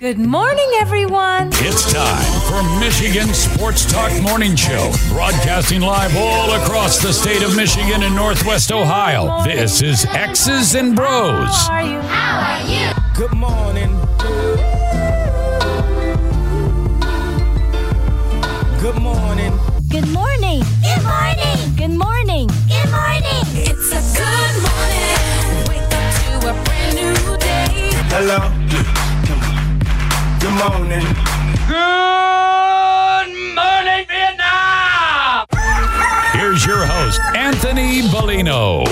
Good morning, everyone. It's time for Michigan Sports Talk Morning Show, broadcasting live all across the state of Michigan and Northwest Ohio. This is X's and Bros. How are you? How are you? Good morning. Good morning. Good morning. Good morning. Good morning. Good morning. It's a good morning. Wake up to a brand new day. Hello. Good morning. Vietnam! Here's your host, Anthony Bellino.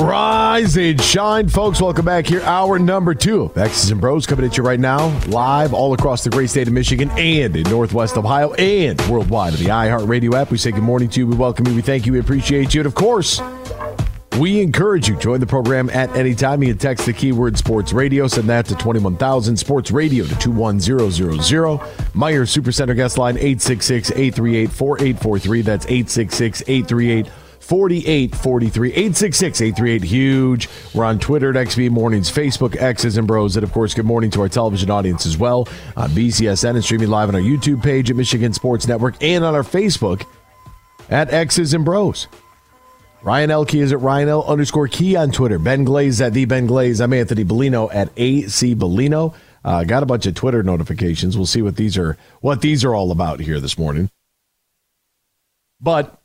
Rise and shine, folks. Welcome back here. Hour number two of X's and Bros coming at you right now, live all across the great state of Michigan and in Northwest Ohio and worldwide on the iHeartRadio app. We say good morning to you. We welcome you. We thank you. We appreciate you. And of course, we encourage you. Join the program at any time. You can text the keyword sports radio. Send that to 21,000 sports radio to 21000. Meijer Supercenter guest line 866 838 4843. That's 866 838 4843 866 838 huge we're on twitter at xb mornings facebook x's and bros and of course good morning to our television audience as well on bcsn and streaming live on our youtube page at michigan sports network and on our facebook at x's and bros Ryan L. Key is at Ryan L. underscore Key on Twitter. Ben Glaze at the Ben Glaze. I'm Anthony Bellino at AC Bellino. Uh, got a bunch of Twitter notifications. We'll see what these are what these are all about here this morning. But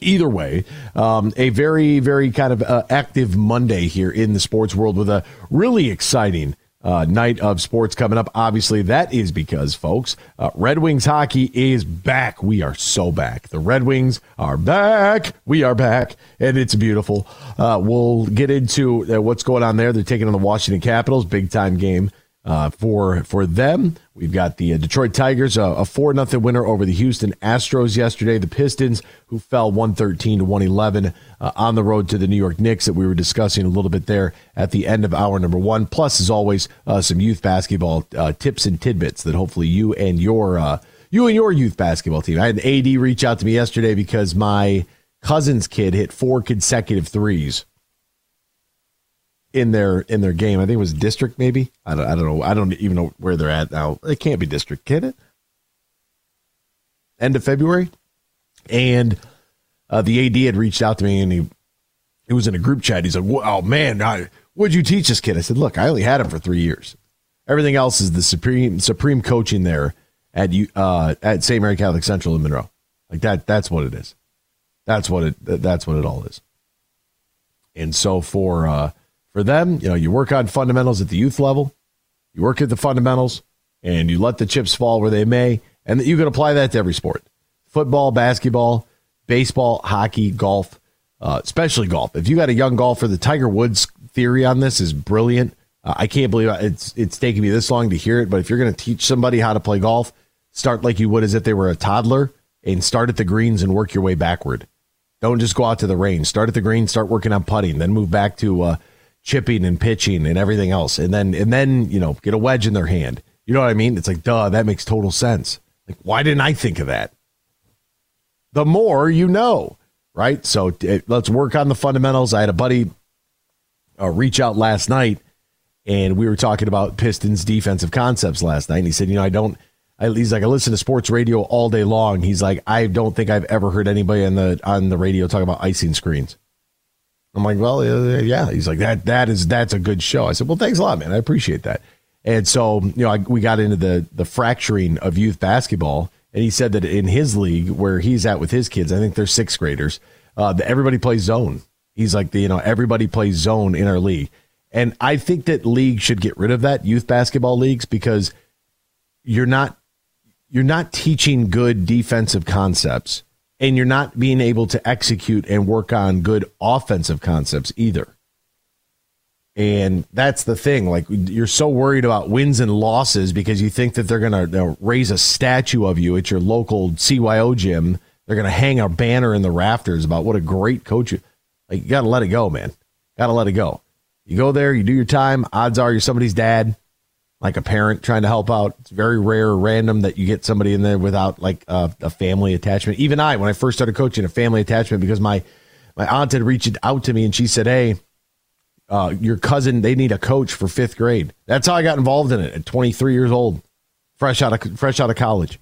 either way, um, a very very kind of uh, active Monday here in the sports world with a really exciting uh, night of sports coming up. Obviously, that is because, folks, uh, Red Wings hockey is back. We are so back. The Red Wings are back. We are back, and it's beautiful. Uh, we'll get into uh, what's going on there. They're taking on the Washington Capitals, big time game. Uh, for for them, we've got the uh, Detroit Tigers, uh, a four nothing winner over the Houston Astros yesterday. The Pistons, who fell one thirteen to one eleven uh, on the road to the New York Knicks, that we were discussing a little bit there at the end of hour number one. Plus, as always, uh, some youth basketball uh, tips and tidbits that hopefully you and your you and your youth basketball team. I had an AD reach out to me yesterday because my cousin's kid hit four consecutive threes in their in their game. I think it was district, maybe. I don't, I don't know. I don't even know where they're at now. It can't be district, can it? End of February, and uh, the AD had reached out to me, and he it was in a group chat. He's like, "Oh man, I, what'd you teach this kid?" I said, "Look, I only had him for three years. Everything else is the supreme supreme coaching there at uh, at St. Mary Catholic Central in Monroe. Like that. That's what it is. That's what it. That's what it all is. And so for uh, for them, you know, you work on fundamentals at the youth level, you work at the fundamentals, and you let the chips fall where they may, and that you can apply that to every sport: football, basketball, baseball, hockey, golf, uh, especially golf. If you got a young golfer, the Tiger Woods theory on this is brilliant. Uh, I can't believe it's it's taken me this long to hear it. But if you're going to teach somebody how to play golf, start like you would as if they were a toddler, and start at the greens and work your way backward. Don't just go out to the range. Start at the green, start working on putting, then move back to uh, chipping and pitching and everything else, and then and then you know get a wedge in their hand. You know what I mean? It's like, duh, that makes total sense. Like, why didn't I think of that? The more you know, right? So it, let's work on the fundamentals. I had a buddy uh, reach out last night, and we were talking about Pistons defensive concepts last night. And he said, you know, I don't. I, he's like, I listen to sports radio all day long. He's like, I don't think I've ever heard anybody on the on the radio talk about icing screens. I'm like, well, yeah. He's like, that that is that's a good show. I said, well, thanks a lot, man. I appreciate that. And so, you know, I, we got into the the fracturing of youth basketball, and he said that in his league where he's at with his kids, I think they're sixth graders. Uh, that everybody plays zone. He's like, the, you know, everybody plays zone in our league, and I think that league should get rid of that youth basketball leagues because you're not you're not teaching good defensive concepts and you're not being able to execute and work on good offensive concepts either. And that's the thing. Like you're so worried about wins and losses because you think that they're going to raise a statue of you at your local CYO gym. They're going to hang a banner in the rafters about what a great coach you. Like you got to let it go, man. Got to let it go. You go there, you do your time. Odds are you're somebody's dad, like a parent trying to help out. It's very rare, random that you get somebody in there without like a, a family attachment. Even I, when I first started coaching, a family attachment because my my aunt had reached out to me and she said, "Hey, uh, your cousin, they need a coach for fifth grade. That's how I got involved in it at 23 years old, fresh out of fresh out of college.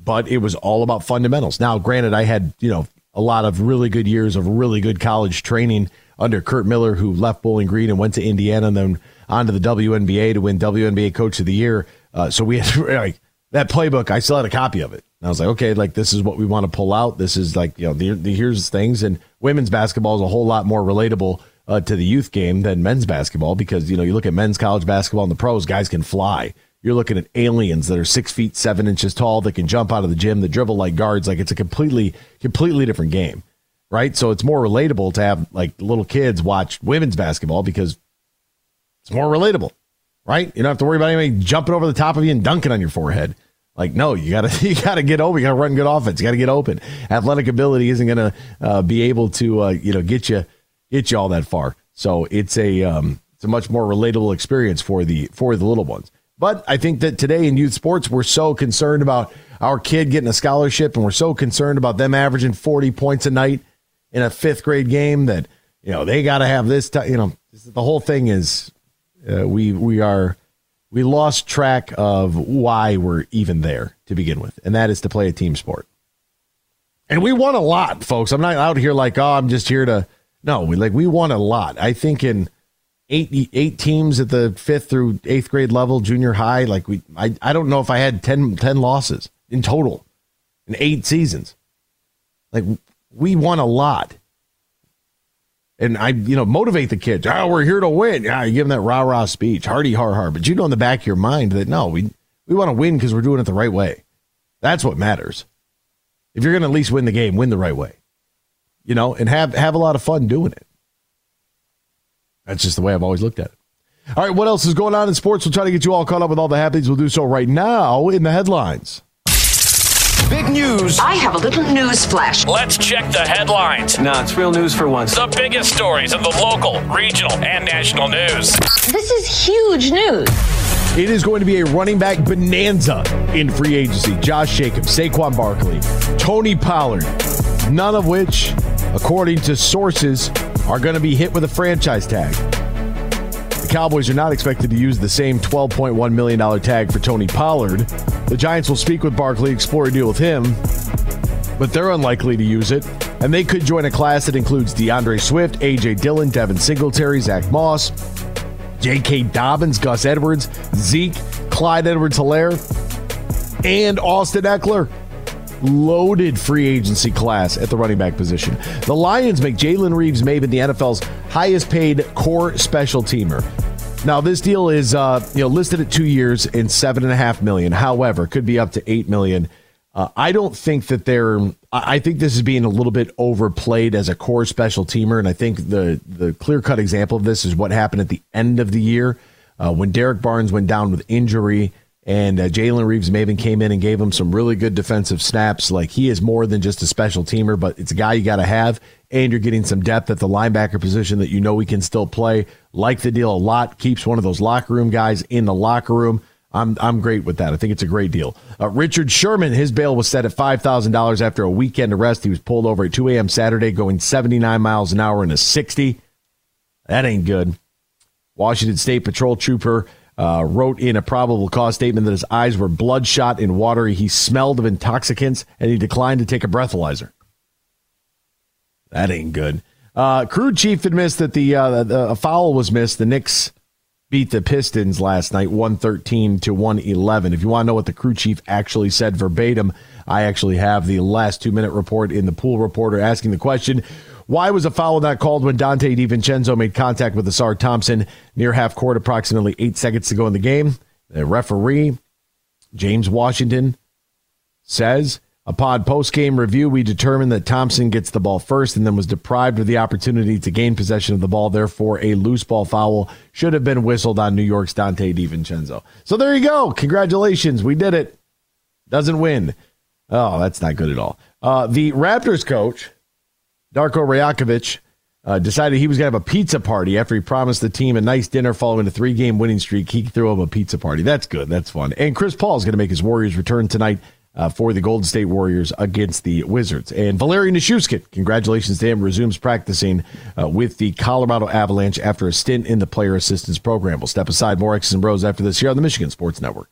But it was all about fundamentals. Now, granted, I had you know a lot of really good years of really good college training under Kurt Miller, who left Bowling Green and went to Indiana, and then on to the WNBA to win WNBA Coach of the Year. Uh, so we had like that playbook. I still had a copy of it. And I was like, okay, like this is what we want to pull out. This is like you know, the, the, here's things. And women's basketball is a whole lot more relatable uh, to the youth game than men's basketball because you know you look at men's college basketball and the pros, guys can fly. You're looking at aliens that are six feet seven inches tall that can jump out of the gym, that dribble like guards. Like it's a completely, completely different game, right? So it's more relatable to have like little kids watch women's basketball because it's more relatable, right? You don't have to worry about anybody jumping over the top of you and dunking on your forehead. Like no, you gotta you gotta get over. You gotta run good offense. You gotta get open. Athletic ability isn't gonna uh, be able to uh, you know get you get you all that far. So it's a um, it's a much more relatable experience for the for the little ones. But I think that today in youth sports, we're so concerned about our kid getting a scholarship, and we're so concerned about them averaging 40 points a night in a fifth grade game that you know they got to have this. T- you know, the whole thing is uh, we we are we lost track of why we're even there to begin with, and that is to play a team sport. And we won a lot, folks. I'm not out here like, oh, I'm just here to. No, we like we won a lot. I think in eight eight teams at the fifth through eighth grade level, junior high. Like we, I, I don't know if I had 10, 10 losses in total in eight seasons. Like we won a lot. And I, you know, motivate the kids. Oh, we're here to win. Yeah, you give them that rah rah speech, hardy har har. But you know in the back of your mind that no, we we want to win because we're doing it the right way. That's what matters. If you're going to at least win the game, win the right way. You know, and have have a lot of fun doing it. That's just the way I've always looked at it. All right, what else is going on in sports? We'll try to get you all caught up with all the happenings. We'll do so right now in the headlines. Big news. I have a little news flash. Let's check the headlines. Nah, it's real news for once. The biggest stories of the local, regional, and national news. This is huge news. It is going to be a running back bonanza in free agency. Josh Jacobs, Saquon Barkley, Tony Pollard, none of which, according to sources, are going to be hit with a franchise tag. Cowboys are not expected to use the same $12.1 million tag for Tony Pollard. The Giants will speak with Barkley, explore a deal with him, but they're unlikely to use it. And they could join a class that includes DeAndre Swift, A.J. Dillon, Devin Singletary, Zach Moss, J.K. Dobbins, Gus Edwards, Zeke, Clyde Edwards Hilaire, and Austin Ekeler loaded free agency class at the running back position. The Lions make Jalen Reeves-Maybin the NFL's highest paid core special teamer. Now this deal is uh, you know listed at two years and seven and a half million. However, could be up to eight million. Uh, I don't think that they're. I think this is being a little bit overplayed as a core special teamer, and I think the the clear cut example of this is what happened at the end of the year uh, when Derrick Barnes went down with injury and uh, Jalen Reeves-Maybin came in and gave him some really good defensive snaps. Like he is more than just a special teamer, but it's a guy you got to have. And you're getting some depth at the linebacker position that you know he can still play. Like the deal a lot. Keeps one of those locker room guys in the locker room. I'm I'm great with that. I think it's a great deal. Uh, Richard Sherman, his bail was set at five thousand dollars after a weekend arrest. He was pulled over at 2 a.m. Saturday, going 79 miles an hour in a 60. That ain't good. Washington State Patrol Trooper uh, wrote in a probable cause statement that his eyes were bloodshot and watery. He smelled of intoxicants and he declined to take a breathalyzer. That ain't good. Uh, crew chief admits that the, uh, the a foul was missed. The Knicks beat the Pistons last night, 113 to 111. If you want to know what the crew chief actually said verbatim, I actually have the last two minute report in the pool reporter asking the question why was a foul not called when Donte DiVincenzo made contact with Ausar Thompson near half court, approximately eight seconds to go in the game? The referee, James Washington, says upon post game review, we determined that Thompson gets the ball first and then was deprived of the opportunity to gain possession of the ball. Therefore, a loose ball foul should have been whistled on New York's Donte DiVincenzo. So there you go. Congratulations. We did it. Doesn't win. Oh, that's not good at all. Uh, the Raptors coach, Darko Rajakovic uh, decided he was going to have a pizza party after he promised the team a nice dinner following a three game winning streak. He threw him a pizza party. That's good. That's fun. And Chris Paul is going to make his Warriors return tonight uh, for the Golden State Warriors against the Wizards. And Valeri Nichushkin, congratulations to him, resumes practicing uh, with the Colorado Avalanche after a stint in the player assistance program. We'll step aside more X's and Bros after this here on the Michigan Sports Network.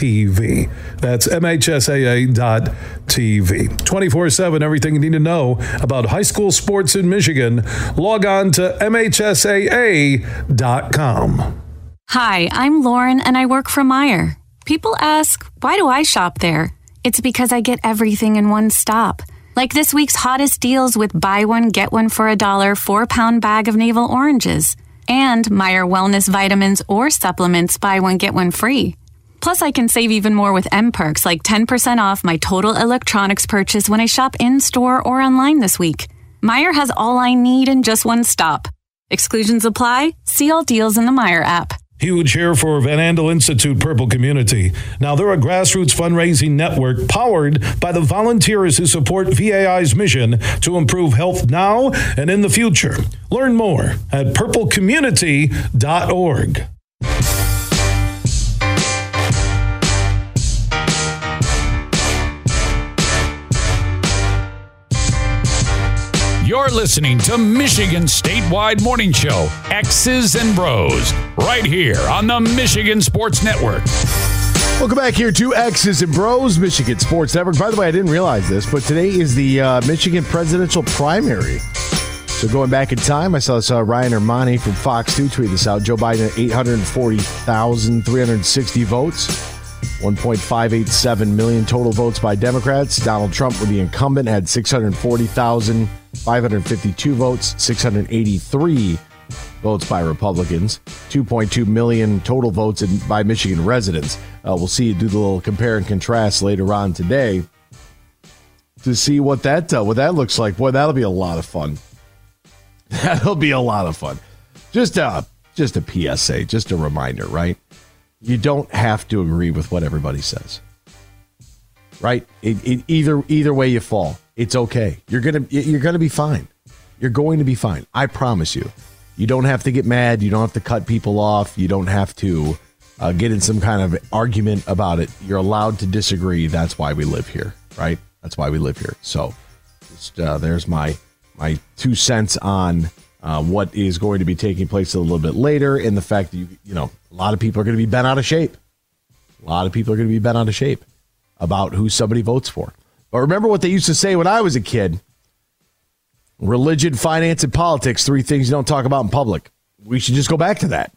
MHSAA.TV. That's MHSAA.TV. 24 7, everything you need to know about high school sports in Michigan. Log on to MHSAA.com. Hi, I'm Lauren and I work for Meijer. People ask, why do I shop there? It's because I get everything in one stop. Like this week's hottest deals with buy one, get one for a dollar, four pound bag of navel oranges, and Meijer Wellness vitamins or supplements, buy one, get one free. Plus, I can save even more with mPerks, like 10% off my total electronics purchase when I shop in store or online this week. Meijer has all I need in just one stop. Exclusions apply. See all deals in the Meijer app. Huge here for Van Andel Institute Purple Community. Now, they're a grassroots fundraising network powered by the volunteers who support VAI's mission to improve health now and in the future. Learn more at purplecommunity.org. You're listening to Michigan Statewide Morning Show, X's and Bros, right here on the Michigan Sports Network. Welcome back here to X's and Bros, Michigan Sports Network. By the way, I didn't realize this, but today is the uh, Michigan presidential primary. So going back in time, I saw uh, Ryan Ermani from Fox 2 tweet this out. Joe Biden at 840,360 votes, 1.587 million total votes by Democrats. Donald Trump, with the incumbent, had 640,552 votes, 683 votes by Republicans, 2.2 million total votes in, by Michigan residents. Uh, we'll see you do the little compare and contrast later on today to see what that uh, what that looks like. Boy, that'll be a lot of fun. That'll be a lot of fun. Just a just a PSA, just a reminder, right? You don't have to agree with what everybody says. Right? It, it, either either way you fall, it's okay. You're gonna you're gonna be fine. You're going to be fine. I promise you. You don't have to get mad. You don't have to cut people off. You don't have to uh, get in some kind of argument about it. You're allowed to disagree. That's why we live here, right? That's why we live here. So, just uh, there's my my two cents on uh, what is going to be taking place a little bit later, and the fact that you you know a lot of people are going to be bent out of shape. A lot of people are going to be bent out of shape about who somebody votes for. But remember what they used to say when I was a kid: religion, finance, and politics. Three things you don't talk about in public. We should just go back to that,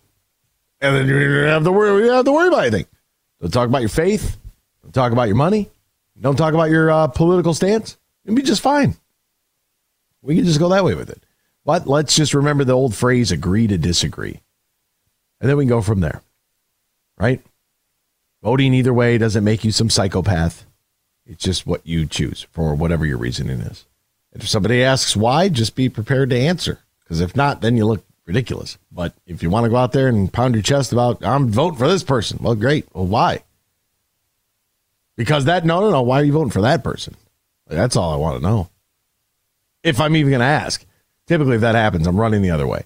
and then you don't have to worry. You don't have to worry about anything. Don't talk about your faith. Don't talk about your money. Don't talk about your uh, political stance. It'd be just fine. We can just go that way with it. But let's just remember the old phrase agree to disagree. And then we can go from there. Right? Voting either way doesn't make you some psychopath. It's just what you choose for whatever your reasoning is. If somebody asks why, just be prepared to answer. Because if not, then you look ridiculous. But if you want to go out there and pound your chest about, I'm voting for this person, well, great. Well, why? Because that, no, no, no. Why are you voting for that person? That's all I want to know if I'm even going to ask. Typically, if that happens, I'm running the other way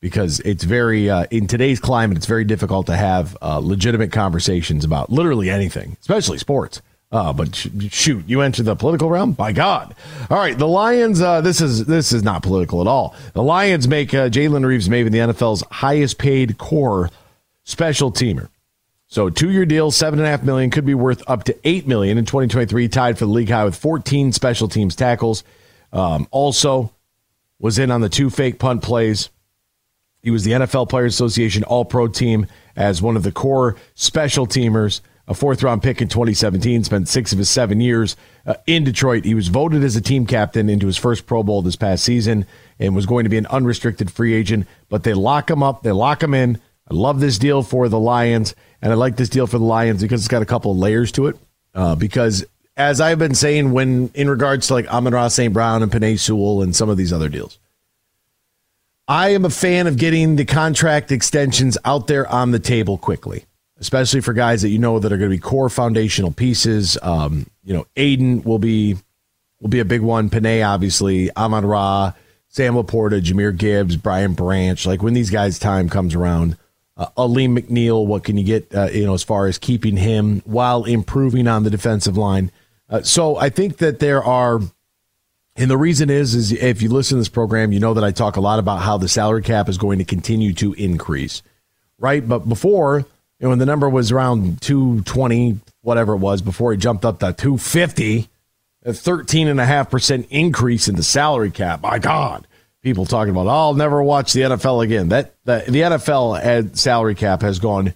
because it's very uh, in today's climate. It's very difficult to have uh, legitimate conversations about literally anything, especially sports. Uh, but sh- shoot, you enter the political realm. By God! All right, the Lions. Uh, this is this is not political at all. The Lions make uh, Jalen Reeves-Maybin the NFL's highest paid core special teamer. So two year deal, seven and a half million, could be worth up to eight million in 2023, tied for the league high with 14 special teams tackles. Um, also, was in on the two fake punt plays He was the NFL Players Association All Pro team as one of the core special teamers, a fourth round pick in 2017, spent six of his seven years uh, in Detroit. He was voted as a team captain into his first Pro Bowl this past season and was going to be an unrestricted free agent, but they lock him up, they lock him in. I love this deal for the Lions, and I like this deal for the Lions because it's got a couple of layers to it. Uh, because as I've been saying, when in regards to like Amon-Ra St. Brown and Penei Sewell and some of these other deals, I am a fan of getting the contract extensions out there on the table quickly, especially for guys that you know that are going to be core foundational pieces. Um, you know, Aidan will be will be a big one. Penei, obviously, Amon-Ra, Sam LaPorta, Jahmyr Gibbs, Brian Branch. Like when these guys' time comes around, uh, Alim McNeill, what can you get? Uh, you know, as far as keeping him while improving on the defensive line. Uh, so I think that there are and the reason is, is if you listen to this program, you know that I talk a lot about how the salary cap is going to continue to increase, right? But before, you know, when the number was around 220, whatever it was, before it jumped up to 250, a 13.5% increase in the salary cap. My God. People talking about, oh, I'll never watch the NFL again. That, that the NFL salary cap has gone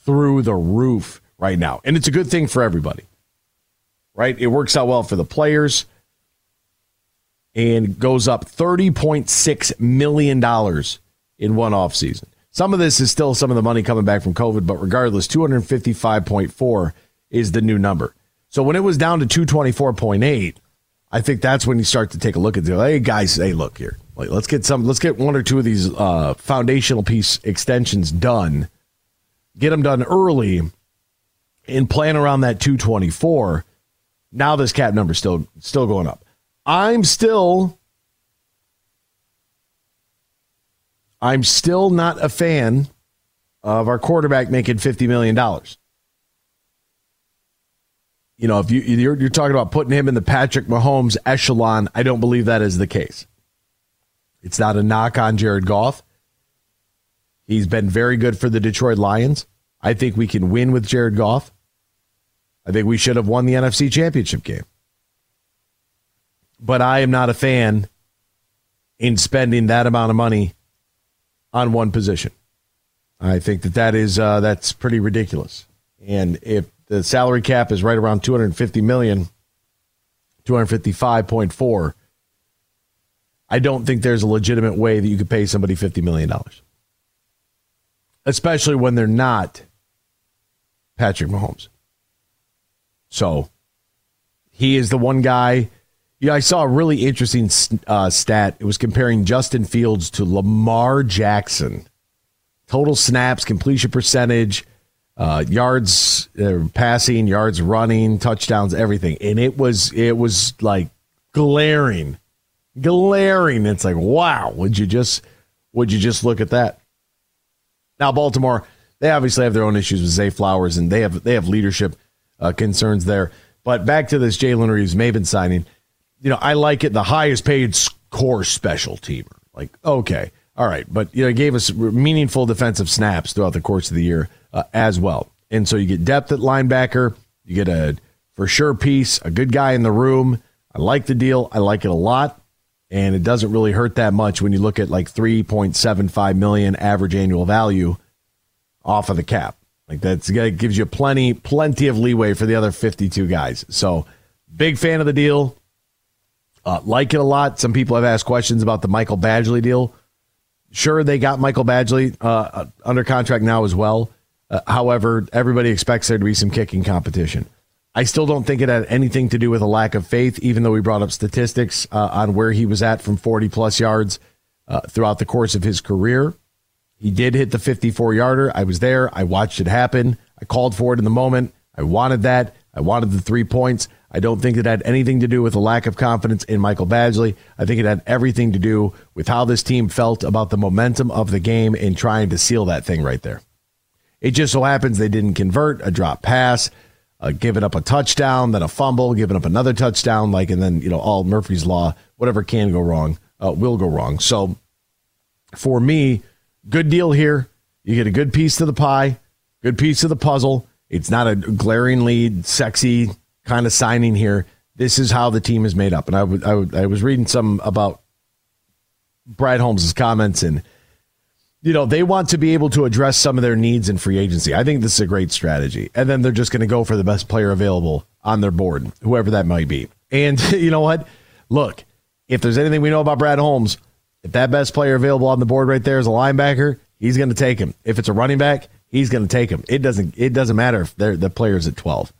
through the roof right now. And it's a good thing for everybody, right? It works out well for the players and goes up $30.6 million in one offseason. Some of this is still some of the money coming back from COVID, but regardless, 255.4 is the new number. So when it was down to 224.8, I think that's when you start to take a look at the hey guys, hey look here. Like, let's get some let's get one or two of these uh, foundational piece extensions done. Get them done early and plan around that 224. Now this cap number still still going up. I'm still I'm still not a fan of our quarterback making $50 million. You know, if you you're, you're talking about putting him in the Patrick Mahomes echelon, I don't believe that is the case. It's not a knock on Jared Goff. He's been very good for the Detroit Lions. I think we can win with Jared Goff. I think we should have won the NFC Championship game but I am not a fan in spending that amount of money on one position. I think that that is uh, that's pretty ridiculous. And if the salary cap is right around 250 million, 255.4, I don't think there's a legitimate way that you could pay somebody 50 million dollars. Especially when they're not Patrick Mahomes. So, he is the one guy yeah, I saw a really interesting uh, stat. It was comparing Justin Fields to Lamar Jackson. Total snaps, completion percentage, uh, yards uh, passing, yards running, touchdowns, everything, and it was it was like glaring, glaring. It's like, wow, would you just would you just look at that? Now, Baltimore, they obviously have their own issues with Zay Flowers, and they have they have leadership uh, concerns there. But back to this Jalen Reeves-Maybin signing you know, I like it. The highest paid core special teamer. Like, okay, all right, but you know, he gave us meaningful defensive snaps throughout the course of the year uh, as well. And so you get depth at linebacker. You get a for sure piece, a good guy in the room. I like the deal. I like it a lot. And it doesn't really hurt that much when you look at like 3.75 million average annual value off of the cap. Like that's that gives you plenty, plenty of leeway for the other 52 guys. So big fan of the deal. Uh, like it a lot. Some people have asked questions about the Michael Badgley deal. Sure, they got Michael Badgley uh, uh, under contract now as well. Uh, however, everybody expects there to be some kicking competition. I still don't think it had anything to do with a lack of faith, even though we brought up statistics uh, on where he was at from 40 plus yards uh, throughout the course of his career. He did hit the 54 yarder. I was there. I watched it happen. I called for it in the moment. I wanted that. I wanted the three points. I don't think it had anything to do with a lack of confidence in Michael Badgley. I think it had everything to do with how this team felt about the momentum of the game and trying to seal that thing right there. It just so happens they didn't convert a drop pass, uh, giving up a touchdown, then a fumble, giving up another touchdown, like, and then, you know, all Murphy's Law, whatever can go wrong, uh, will go wrong. So for me, good deal here. You get a good piece to the pie, good piece of the puzzle. It's not a glaringly sexy kind of signing here. This is how the team is made up. And I, w- I, w- I was reading some about Brad Holmes' comments, and you know, they want to be able to address some of their needs in free agency. I think this is a great strategy. And then they're just going to go for the best player available on their board, whoever that might be. And you know what? Look, if there's anything we know about Brad Holmes, if that best player available on the board right there is a linebacker, he's going to take him. If it's a running back, he's going to take him. It doesn't it doesn't matter if the player's at 12.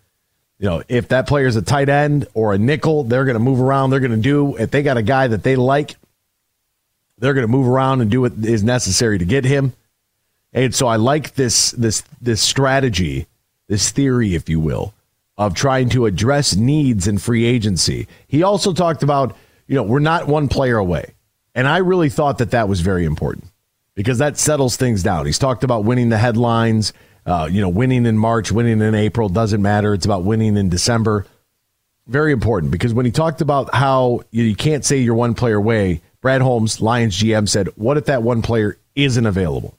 You know, if that player's a tight end or a nickel, they're going to move around. They're going to do if they got a guy that they like, they're going to move around and do what is necessary to get him. And so I like this this this strategy, this theory, if you will, of trying to address needs in free agency. He also talked about, you know, we're not one player away. And I really thought that that was very important because that settles things down. He's talked about winning the headlines, uh, you know, winning in March, winning in April, doesn't matter. It's about winning in December. Very important because when he talked about how you, can't say you're one player away, Brad Holmes, Lions GM, said, What if that one player isn't available?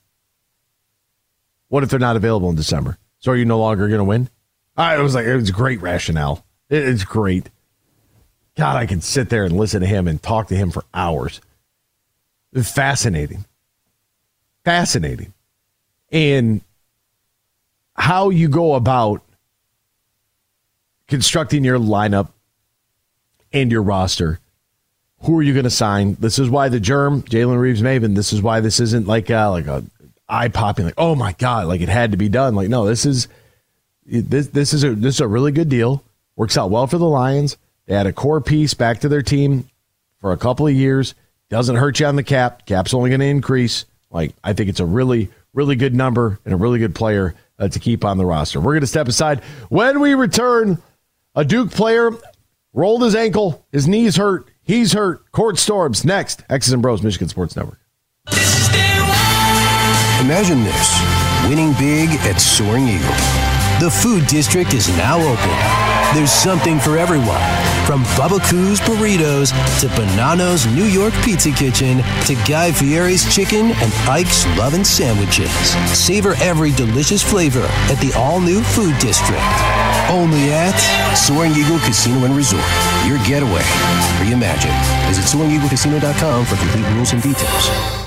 What if they're not available in December? So are you no longer going to win? I was like, it was great rationale. It's great. God, I can sit there and listen to him and talk to him for hours. Fascinating. Fascinating. And how you go about constructing your lineup and your roster. Who are you going to sign? This is why the germ, Jalen Reeves-Maybin, this is why this isn't like a, like a eye popping, like, oh my God, like it had to be done. Like, no, this is this this is a this is a really good deal. Works out well for the Lions. They had a core piece back to their team for a couple of years. Doesn't hurt you on the cap. Cap's only going to increase. Like I think it's a really really good number and a really good player uh, to keep on the roster. We're going to step aside when we return. A Duke player rolled his ankle. His knees hurt. He's hurt. Court storms next. X's and Bros, Michigan Sports Network. Imagine this winning big at Soaring Eagle. The food district is now open. There's something for everyone from Bubba Coos burritos to Bonanno's New York Pizza Kitchen to Guy Fieri's chicken and Ike's Lovin' Sandwiches. Savor every delicious flavor at the all new food district. Only at Soaring Eagle Casino and Resort. Your getaway. Reimagine. Visit SoaringEagleCasino.com for complete rules and details.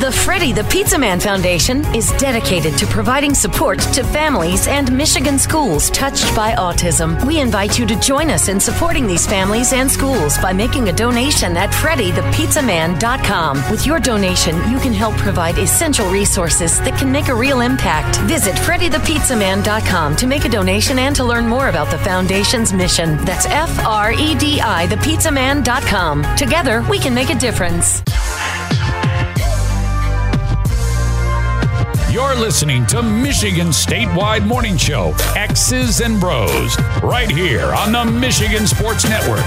The Freddie the Pizza Man Foundation is dedicated to providing support to families and Michigan schools touched by autism. We invite you to join us in supporting these families and schools by making a donation at freddythepizzaman.com. With your donation, you can help provide essential resources that can make a real impact. Visit freddythepizzaman.com to make a donation and to learn more about the foundation's mission. That's F R E D I thepizzaman.com. Together, we can make a difference. You're listening to Michigan Statewide Morning Show, X's and Bros, right here on the Michigan Sports Network.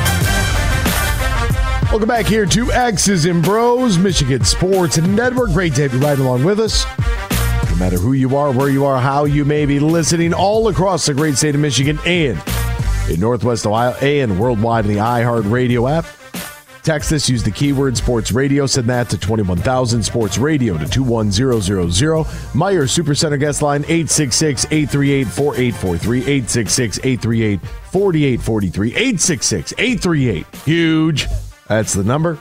Welcome back here to X's and Bros, Michigan Sports Network. Great to have you right along with us. No matter who you are, where you are, how you may be listening, all across the great state of Michigan and in Northwest Ohio and worldwide in the iHeart Radio app. Text us, use the keyword sports radio, send that to 21,000 sports radio to 21000. Meijer Supercenter guest line 866 838 4843, 866 838 4843, 866 838 huge. That's the number.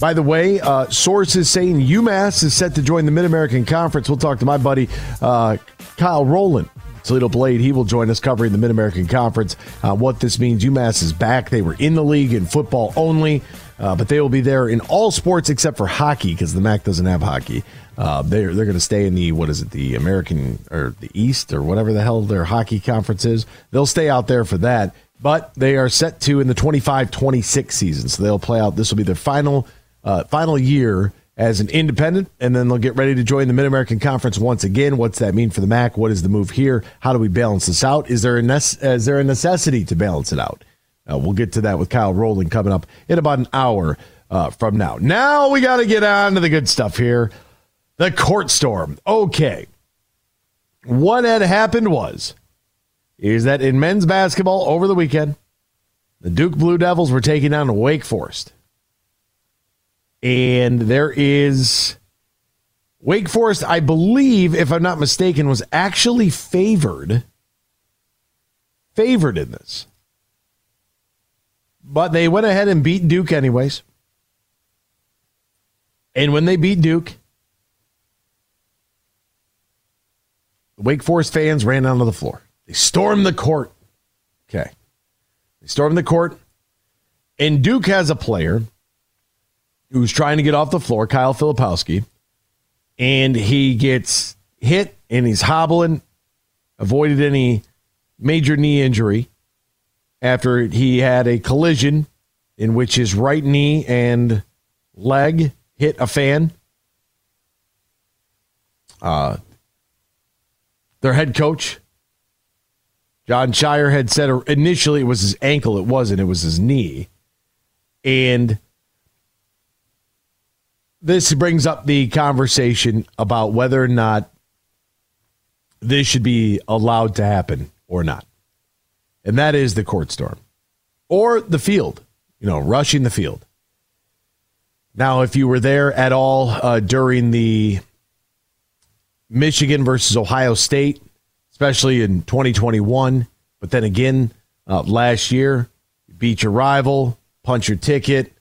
By the way, uh, sources saying UMass is set to join the Mid American Conference. We'll talk to my buddy uh, Kyle Rowland. Toledo Blade, he will join us covering the Mid American Conference. Uh, what this means UMass is back. They were in the league in football only, uh, but they will be there in all sports except for hockey because the MAC doesn't have hockey. Uh, they're they're going to stay in the what is it the American or the East or whatever the hell their hockey conference is. They'll stay out there for that, but they are set to in the 25-26 season, so they'll play out. This will be their final uh, final year as an independent, and then they'll get ready to join the Mid American Conference once again. What's that mean for the MAC? What is the move here? How do we balance this out? Is there a nece- is there a necessity to balance it out? Uh, we'll get to that with Kyle Rowland coming up in about an hour uh, from now. Now we got to get on to the good stuff here. The court storm. Okay. What had happened was is that in men's basketball over the weekend, the Duke Blue Devils were taking down Wake Forest. And there is Wake Forest, I believe, if I'm not mistaken, was actually favored. Favored in this. But they went ahead and beat Duke anyways. And when they beat Duke, the Wake Forest fans ran onto the floor. They stormed the court. Okay. They stormed the court. And Duke has a player who's trying to get off the floor, Kyle Filipowski, and he gets hit and he's hobbling, avoided any major knee injury after he had a collision in which his right knee and leg hit a fan. Uh, their head coach, Jon Scheyer, had said initially it was his ankle. It wasn't, it was his knee. And this brings up the conversation about whether or not this should be allowed to happen or not. And that is the court storm or the field, you know, rushing the field. Now, if you were there at all uh, during the Michigan versus Ohio State, especially in 2021, but then again uh, last year, beat your rival, punch your ticket,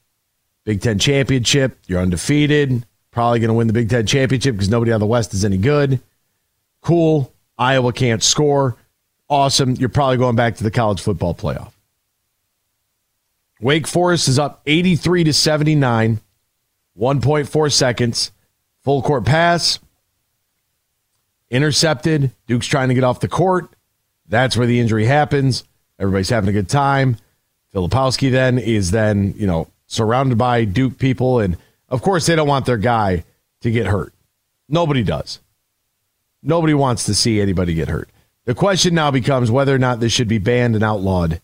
Big Ten championship, you're undefeated, probably going to win the Big Ten championship because nobody on the West is any good. Cool. Iowa can't score. Awesome. You're probably going back to the college football playoff. Wake Forest is up 83 to 79, 1.4 seconds. Full court pass, intercepted. Duke's trying to get off the court. That's where the injury happens. Everybody's having a good time. Filipowski then is then, you know, surrounded by Duke people. And of course, they don't want their guy to get hurt. Nobody does. Nobody wants to see anybody get hurt. The question now becomes whether or not this should be banned and outlawed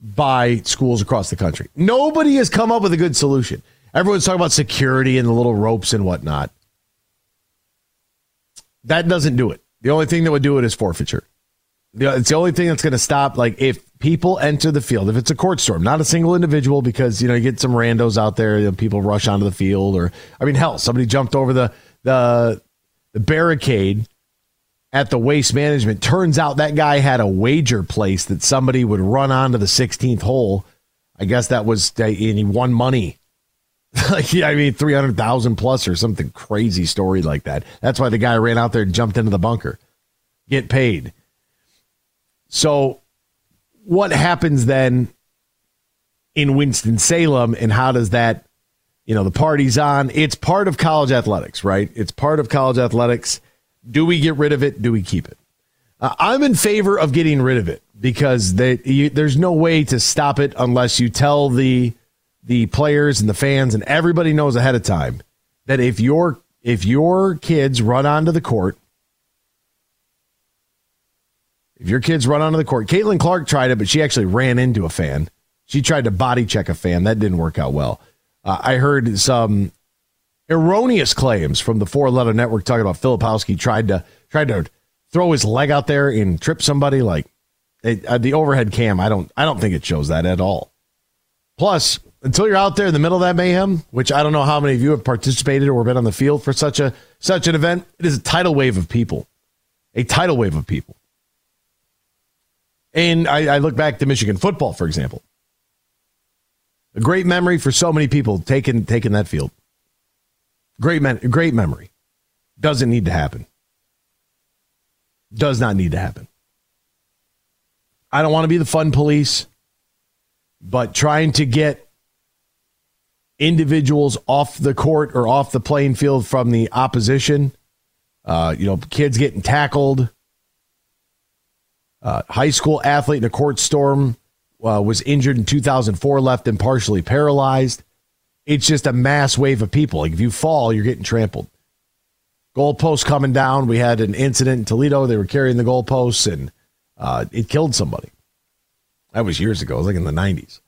by schools across the country. Nobody has come up with a good solution. Everyone's talking about security and the little ropes and whatnot. That doesn't do it. The only thing that would do it is forfeiture. It's the only thing that's going to stop. Like if people enter the field, if it's a court storm, not a single individual, because you know you get some randos out there, know, people rush onto the field, or I mean, hell, somebody jumped over the the the barricade at the waste management. Turns out that guy had a wager place that somebody would run onto the 16th hole. I guess that was and he won money. like yeah, I mean, three hundred thousand plus or something crazy story like that. That's why the guy ran out there and jumped into the bunker. Get paid. So, what happens then in Winston Salem, and how does that, you know, the party's on? It's part of college athletics, right? It's part of college athletics. Do we get rid of it? Do we keep it? Uh, I'm in favor of getting rid of it because they, you, there's no way to stop it unless you tell the the players and the fans and everybody knows ahead of time that if your if your kids run onto the court if your kids run onto the court, Caitlin Clark tried it, but she actually ran into a fan. She tried to body check a fan. That didn't work out well. Uh, I heard some erroneous claims from the Four Letter Network talking about Filipowski tried to tried to throw his leg out there and trip somebody. Like it, uh, the overhead cam, I don't I don't think it shows that at all. Plus, until you're out there in the middle of that mayhem, which I don't know how many of you have participated or been on the field for such a such an event, it is a tidal wave of people, a tidal wave of people. And I, I look back to Michigan football, for example. A great memory for so many people taking taking that field. Great great memory. Doesn't need to happen. Does not need to happen. I don't want to be the fun police, but trying to get individuals off the court or off the playing field from the opposition, uh, you know, kids getting tackled, uh, high school athlete in a court storm uh, was injured in 2004, left and partially paralyzed. it's just a mass wave of people. Like if you fall, you're getting trampled. Goalpost coming down. We had an incident in Toledo. They were carrying the goalposts and uh, it killed somebody. That was years ago. It was like in the 90s.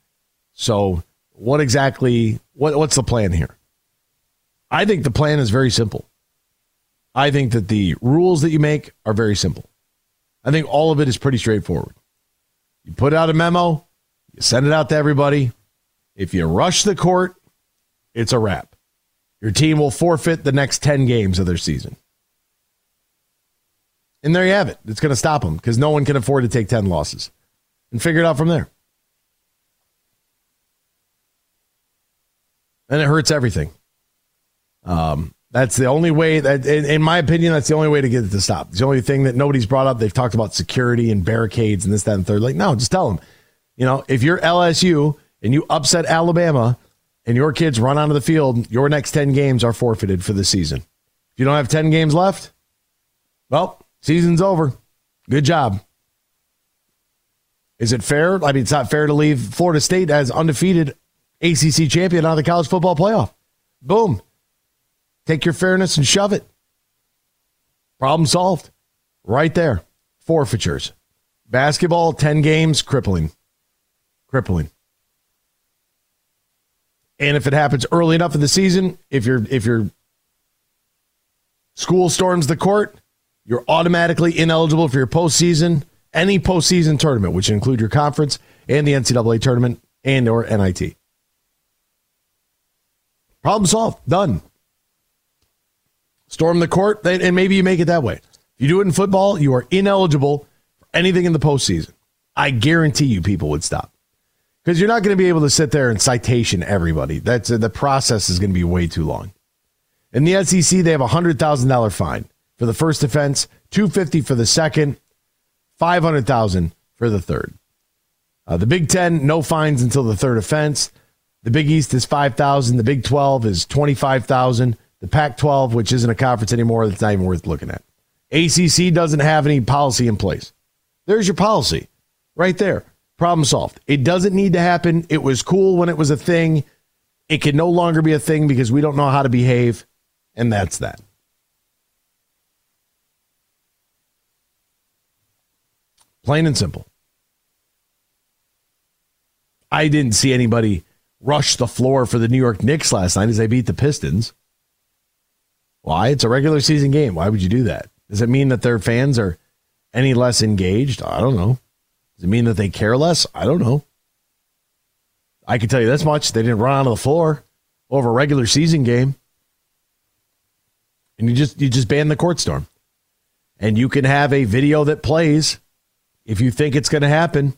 So, what exactly? What, what's the plan here? I think the plan is very simple. I think that the rules that you make are very simple. I think all of it is pretty straightforward. You put out a memo, you send it out to everybody. If you rush the court, it's a wrap. Your team will forfeit the next 10 games of their season. And there you have it. It's going to stop them because no one can afford to take 10 losses. And figure it out from there. And it hurts everything. Um, that's the only way that, in, my opinion, that's the only way to get it to stop. It's the only thing that nobody's brought up. They've talked about security and barricades and this, that, and third. Like, no, just tell them, you know, if you're LSU and you upset Alabama and your kids run onto the field, your next 10 games are forfeited for the season. If you don't have 10 games left, well, season's over. Good job. Is it fair? I mean, it's not fair to leave Florida State as undefeated ACC champion out of the college football playoff. Boom. Take your fairness and shove it. Problem solved. Right there. Forfeitures. Basketball, 10 games, crippling. Crippling. And if it happens early enough in the season, if your if your school storms the court, you're automatically ineligible for your postseason, any postseason tournament, which include your conference and the NCAA tournament and or NIT. Problem solved. Done. Storm the court, and maybe you make it that way. If you do it in football, you are ineligible for anything in the postseason. I guarantee you people would stop. Because you're not going to be able to sit there and citation everybody. That's the process is going to be way too long. In the SEC, they have a hundred thousand dollar fine for the first offense, two fifty for the second, five hundred thousand for the third. Uh, the Big Ten, no fines until the third offense. The Big East is five thousand. The Big Twelve is twenty five thousand. The Pac twelve, which isn't a conference anymore, that's not even worth looking at. ACC doesn't have any policy in place. There's your policy, right there. Problem solved. It doesn't need to happen. It was cool when it was a thing. It can no longer be a thing because we don't know how to behave. And that's that. Plain and simple. I didn't see anybody rush the floor for the New York Knicks last night as they beat the Pistons. Why? It's a regular season game. Why would you do that? Does it mean that their fans are any less engaged? I don't know. Does it mean that they care less? I don't know. I can tell you this much: they didn't run onto the floor over a regular season game, and you just you just ban the court storm, and you can have a video that plays if you think it's going to happen.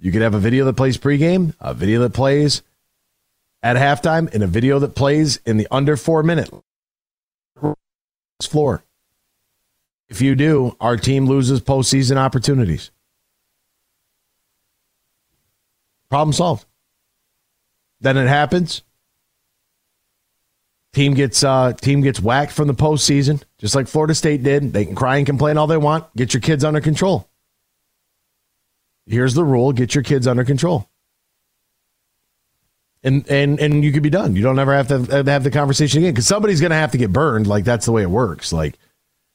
You can have a video that plays pregame, a video that plays at halftime, and a video that plays in the under four minute floor. If you do, our team loses postseason opportunities. Problem solved. Then it happens. Team gets uh, team gets whacked from the postseason, just like Florida State did. They can cry and complain all they want. Get your kids under control. Here's the rule: get your kids under control, and and and you could be done. You don't ever have to have the conversation again because somebody's going to have to get burned. Like that's the way it works. Like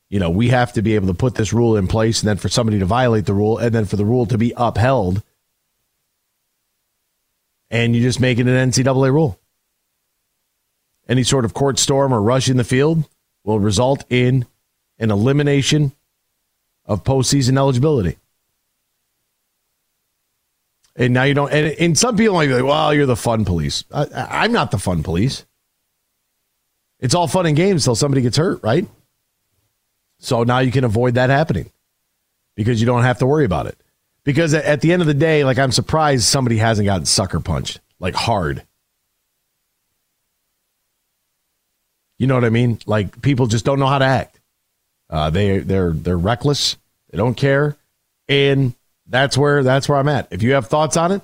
you know, we have to be able to put this rule in place, and then for somebody to violate the rule, and then for the rule to be upheld and you just make it an NCAA rule. Any sort of court storm or rush in the field will result in an elimination of postseason eligibility. And now you don't, and, and some people might be like, well, you're the fun police. I, am not the fun police. It's all fun and games until somebody gets hurt, right? So now you can avoid that happening because you don't have to worry about it. Because at the end of the day, like I'm surprised somebody hasn't gotten sucker punched like hard. You know what I mean? Like people just don't know how to act. Uh, they they're they're reckless. They don't care, and that's where that's where I'm at. If you have thoughts on it,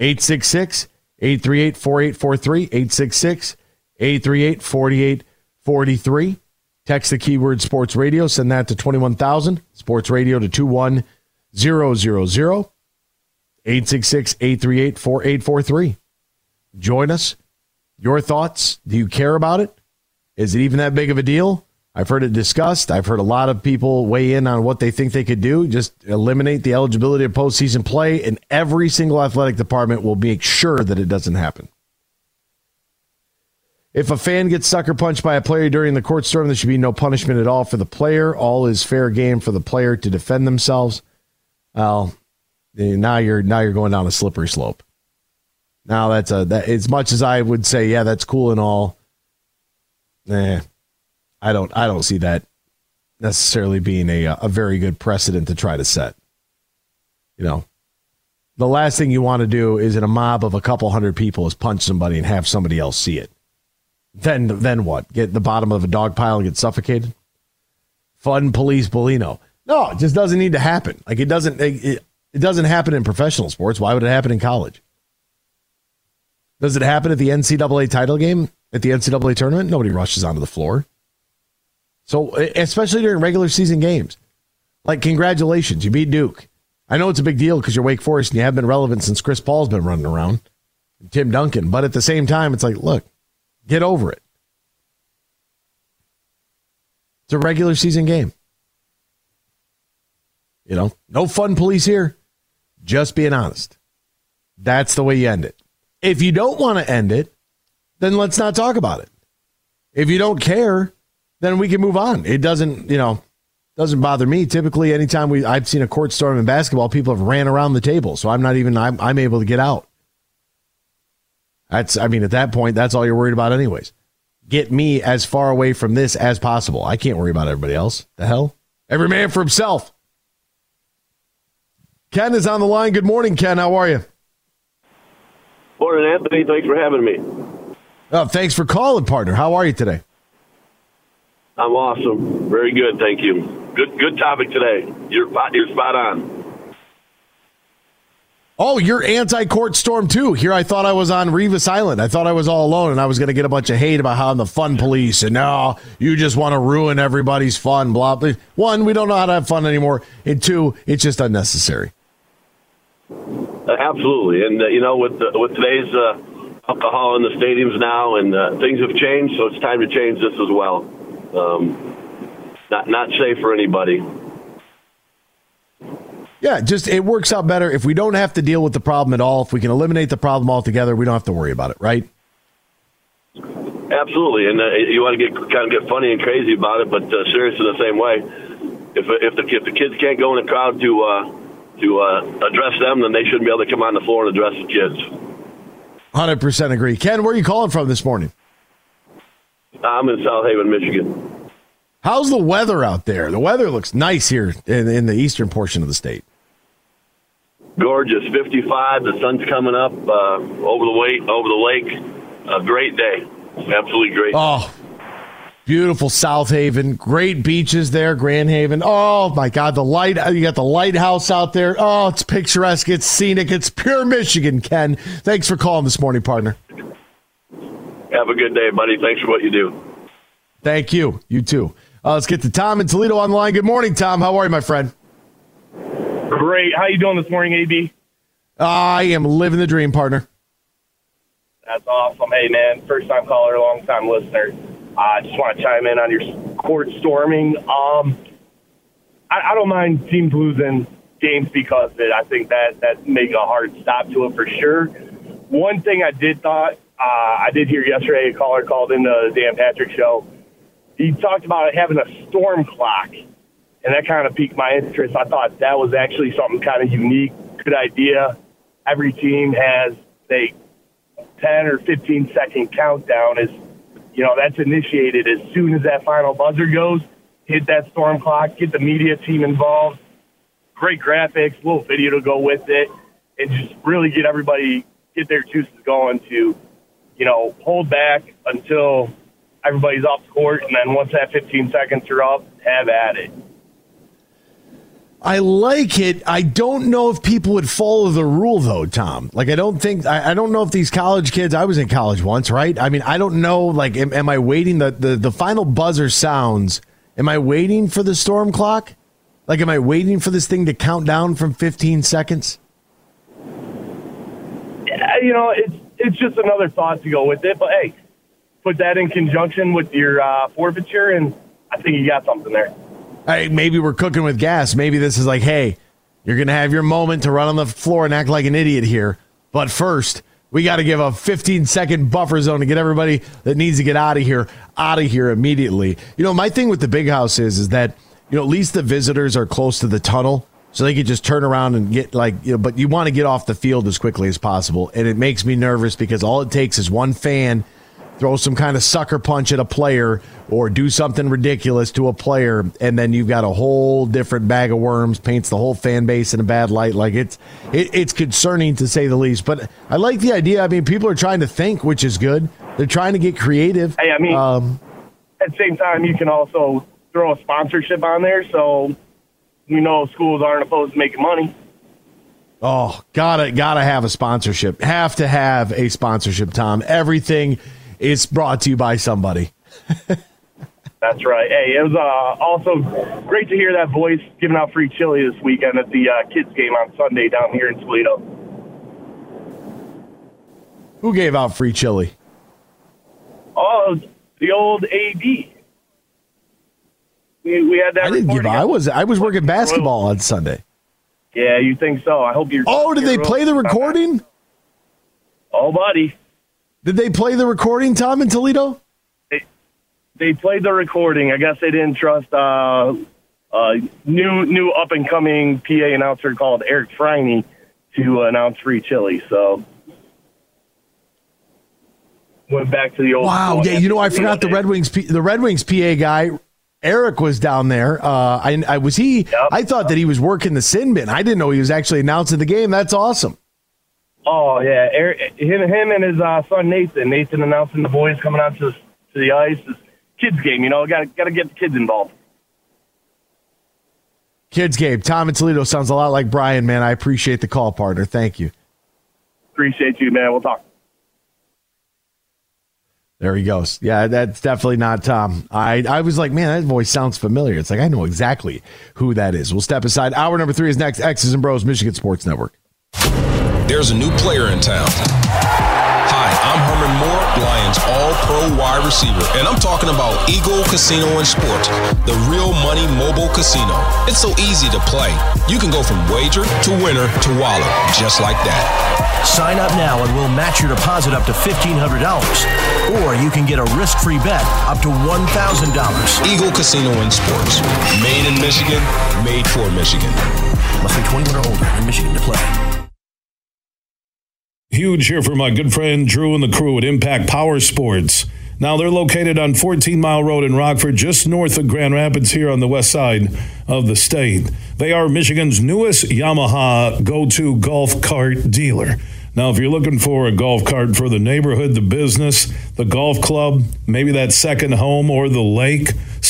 866 838 4843 866 838 4843. Text the keyword sports radio, send that to 21000, sports radio to 21 000 866 838 4843. Join us. Your thoughts? Do you care about it? Is it even that big of a deal? I've heard it discussed. I've heard a lot of people weigh in on what they think they could do. Just eliminate the eligibility of postseason play, and every single athletic department will make sure that it doesn't happen. If a fan gets sucker punched by a player during the court storm, there should be no punishment at all for the player. All is fair game for the player to defend themselves. Well, now you're now you're going down a slippery slope. Now that's a that as much as I would say, yeah, that's cool and all. Eh, I don't I don't see that necessarily being a a very good precedent to try to set. You know, the last thing you want to do is in a mob of a couple hundred people is punch somebody and have somebody else see it. Then then what? Get the bottom of a dog pile and get suffocated? Fun police Bolino. No, it just doesn't need to happen. Like it doesn't it, it doesn't happen in professional sports. Why would it happen in college? Does it happen at the NCAA title game? At the NCAA tournament? Nobody rushes onto the floor. So, especially during regular season games. Like, congratulations, you beat Duke. I know it's a big deal because you're Wake Forest and you have been relevant since Chris Paul's been running around, Tim Duncan. But at the same time, it's like, look, get over it. It's a regular season game. You know, no fun police here. Just being honest. That's the way you end it. If you don't want to end it, then let's not talk about it. If you don't care, then we can move on. It doesn't, you know, doesn't bother me. Typically, anytime we I've seen a court storm in basketball, people have ran around the table, so I'm not even I'm, I'm able to get out. That's I mean, at that point, that's all you're worried about, anyways. Get me as far away from this as possible. I can't worry about everybody else. The hell, every man for himself. Ken is on the line. Good morning, Ken. How are you? Morning, Anthony. Thanks for having me. Oh, thanks for calling, partner. How are you today? I'm awesome. Very good, thank you. Good, good topic today. You're you're spot on. Oh, you're anti-court storm too. Here, I thought I was on Revis Island. I thought I was all alone, and I was going to get a bunch of hate about how I'm the fun police, and now you just want to ruin everybody's fun. Blah blah. One, we don't know how to have fun anymore, and two, it's just unnecessary. Uh, absolutely, and uh, you know, with the, with today's uh, alcohol in the stadiums now, and uh, things have changed, so it's time to change this as well. Um, not not safe for anybody. Yeah, just it works out better if we don't have to deal with the problem at all. If we can eliminate the problem altogether, we don't have to worry about it, right? Absolutely, and uh, you want to get kind of get funny and crazy about it, but uh, serious in the same way. If if the if the kids can't go in the crowd to uh, to uh, address them, then they shouldn't be able to come on the floor and address the kids. Hundred percent agree. Ken, where are you calling from this morning? I'm in South Haven, Michigan. How's the weather out there? The weather looks nice here in, in the eastern portion of the state. Gorgeous, 55. The sun's coming up uh, over the way over the lake. A great day, absolutely great. Oh, beautiful South Haven. Great beaches there, Grand Haven. Oh my God, the light! You got the lighthouse out there. Oh, it's picturesque. It's scenic. It's pure Michigan. Ken, thanks for calling this morning, partner. Have a good day, buddy. Thanks for what you do. Thank you. You too. Uh, let's get to Tom in Toledo on the line. Good morning, Tom. How are you, my friend? Great. How you doing this morning, AB? I am living the dream, partner. That's awesome. Hey, man, first time caller, long time listener. I uh, just want to chime in on your court storming. Um, I, I don't mind teams losing games because of it. I think that that make a hard stop to it for sure. One thing I did thought uh, I did hear yesterday a caller called in the Dan Patrick show. He talked about having a storm clock, and that kind of piqued my interest. I thought that was actually something kind of unique, good idea. Every team has a 10 or 15 second countdown. Is you know that's initiated as soon as that final buzzer goes. Hit that storm clock, get the media team involved. Great graphics, little video to go with it, and just really get everybody get their juices going to you know, hold back until everybody's off the court, and then once that 15 seconds are up, have at it. I like it. I don't know if people would follow the rule though, Tom. Like I don't think I, I, don't know if these college kids. I was in college once, right? I mean, I don't know. Like, am, am I waiting? The, the the final buzzer sounds. Am I waiting for the storm clock? Like, am I waiting for this thing to count down from 15 seconds? Yeah, you know, it's it's just another thought to go with it. But hey, put that in conjunction with your uh, forfeiture, and I think you got something there. Hey, maybe we're cooking with gas. Maybe this is like, hey, you're going to have your moment to run on the floor and act like an idiot here. But first, we got to give a 15 second buffer zone to get everybody that needs to get out of here out of here immediately. You know, my thing with the big house is is that you know at least the visitors are close to the tunnel, so they could just turn around and get like you know. But you want to get off the field as quickly as possible, and it makes me nervous because all it takes is one fan throw some kind of sucker punch at a player or do something ridiculous to a player and then you've got a whole different bag of worms paints the whole fan base in a bad light. Like it's it, it's concerning to say the least. But i like the idea. I mean people are trying to think which is good. They're trying to get creative. Hey, I mean, um, at the same time, you can also throw a sponsorship on there, so we know schools aren't opposed to making money. Oh, gotta gotta have a sponsorship. Have to have a sponsorship, Tom. Everything is brought to you by somebody. That's right. Hey, it was uh, also great to hear that voice giving out free chili this weekend at the uh, kids game on Sunday down here in Toledo. Who gave out free chili? Oh, the old AD. We, we had that. I didn't give out. I was I was working basketball on Sunday. Yeah, you think so? I hope you're. Oh, did they play the recording? Oh, buddy. Did they play the recording, Tom, in Toledo? They, they played the recording. I guess they didn't trust uh, uh, new new up and coming PA announcer called Eric Friney to announce free chili. So went back to the old. Wow, yeah. You know, I forgot the Red Wings. P- The Red Wings PA guy, Eric, was down there. Uh, I, I was he. I thought that he was working the sin bin. I didn't know he was actually announcing the game. That's awesome. Oh yeah, Eric, him, him and his uh, son Nathan. Nathan announcing the boys coming out to to the ice. It's kids game, you know. Got got to get the kids involved. Kids game. Tom and Toledo sounds a lot like Brian. Man, I appreciate the call, partner. Thank you. Appreciate you, man. We'll talk. There he goes. Yeah, that's definitely not Tom. I, I was like, man, that voice sounds familiar. It's like, I know exactly who that is. We'll step aside. Hour number three is next. X's and Bros, Michigan Sports Network. There's a new player in town. Pro wide receiver, and I'm talking about Eagle Casino and Sports, the real money mobile casino. It's so easy to play. You can go from wager to winner to wallet, just like that. Sign up now and we'll match your deposit up to $1,500. Or you can get a risk free bet up to $1,000. Eagle Casino and Sports, made in Michigan, made for Michigan. Must be 21 or older in Michigan to play. Huge here for my good friend Drew and the crew at Impact Power Sports. Now they're located on 14 Mile Road in Rockford, just north of Grand Rapids here on the west side of the state. They are Michigan's newest Yamaha go to golf cart dealer. Now, if you're looking for a golf cart for the neighborhood, the business, the golf club, maybe that second home or the lake,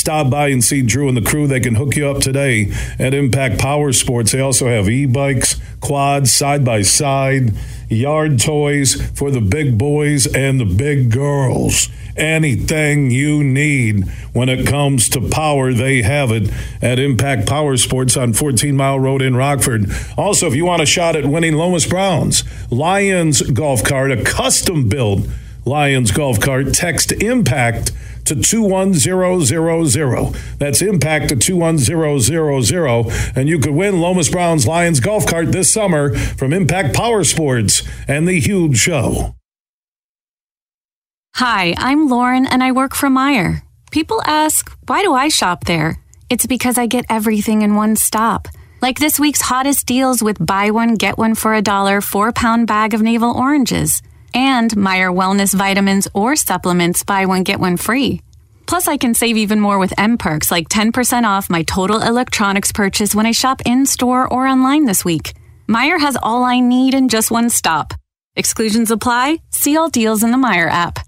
stop by and see Drew and the crew. They can hook you up today at Impact Power Sports. They also have e bikes, quads, side by side, yard toys for the big boys and the big girls. Anything you need when it comes to power, they have it at Impact Power Sports on 14 Mile Road in Rockford. Also, if you want a shot at winning Lomas Browns, Lions golf cart, a custom built Lions golf cart, text impact to 21000. That's impact to 21000. And you could win Lomas Brown's Lions golf cart this summer from Impact Power Sports and the Huge Show. Hi, I'm Lauren and I work for Meijer. People ask, why do I shop there? It's because I get everything in one stop. Like this week's hottest deals with buy one, get one for a dollar, four pound bag of navel oranges. And Meijer Wellness vitamins or supplements, buy one, get one free. Plus, I can save even more with mPerks like 10% off my total electronics purchase when I shop in store or online this week. Meijer has all I need in just one stop. Exclusions apply. See all deals in the Meijer app.